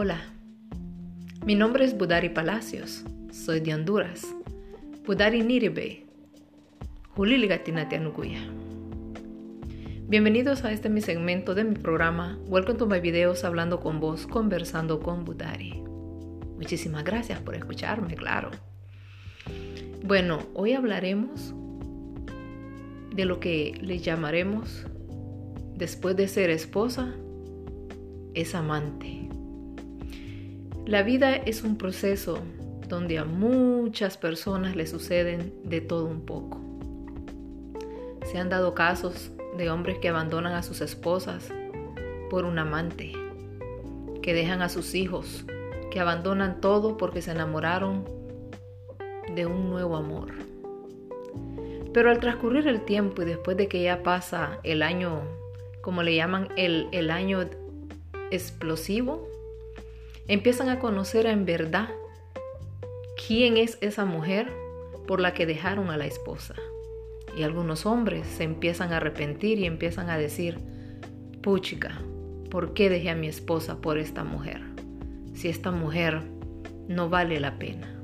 Hola, mi nombre es Budari Palacios, soy de Honduras. Budari Niribe, Juliligatinatianuguya. Bienvenidos a este mi segmento de mi programa Welcome to my videos hablando con vos, conversando con Budari. Muchísimas gracias por escucharme, claro. Bueno, hoy hablaremos de lo que le llamaremos después de ser esposa, es amante. La vida es un proceso donde a muchas personas le suceden de todo un poco. Se han dado casos de hombres que abandonan a sus esposas por un amante, que dejan a sus hijos, que abandonan todo porque se enamoraron de un nuevo amor. Pero al transcurrir el tiempo y después de que ya pasa el año, como le llaman el, el año explosivo, empiezan a conocer en verdad quién es esa mujer por la que dejaron a la esposa. Y algunos hombres se empiezan a arrepentir y empiezan a decir, puchica, ¿por qué dejé a mi esposa por esta mujer? Si esta mujer no vale la pena.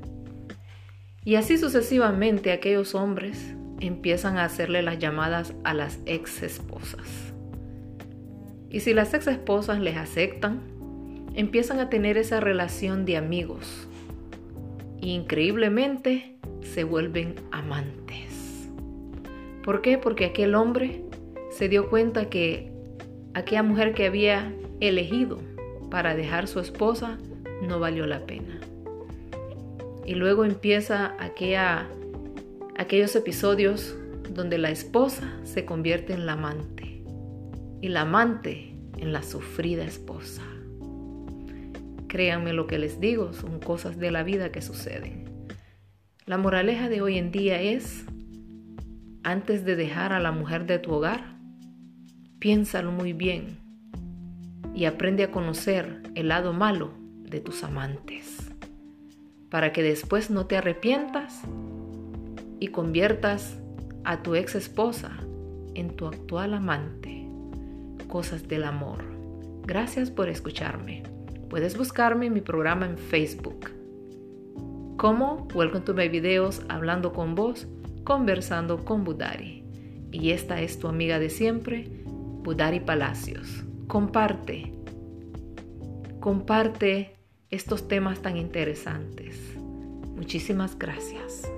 Y así sucesivamente aquellos hombres empiezan a hacerle las llamadas a las ex esposas. Y si las ex esposas les aceptan, empiezan a tener esa relación de amigos. increíblemente se vuelven amantes. ¿Por qué? Porque aquel hombre se dio cuenta que aquella mujer que había elegido para dejar su esposa no valió la pena. Y luego empieza aquella aquellos episodios donde la esposa se convierte en la amante y la amante en la sufrida esposa. Créanme lo que les digo, son cosas de la vida que suceden. La moraleja de hoy en día es, antes de dejar a la mujer de tu hogar, piénsalo muy bien y aprende a conocer el lado malo de tus amantes, para que después no te arrepientas y conviertas a tu ex esposa en tu actual amante. Cosas del amor. Gracias por escucharme. Puedes buscarme en mi programa en Facebook. Como Welcome to my videos hablando con vos, conversando con Budari. Y esta es tu amiga de siempre, Budari Palacios. Comparte. Comparte estos temas tan interesantes. Muchísimas gracias.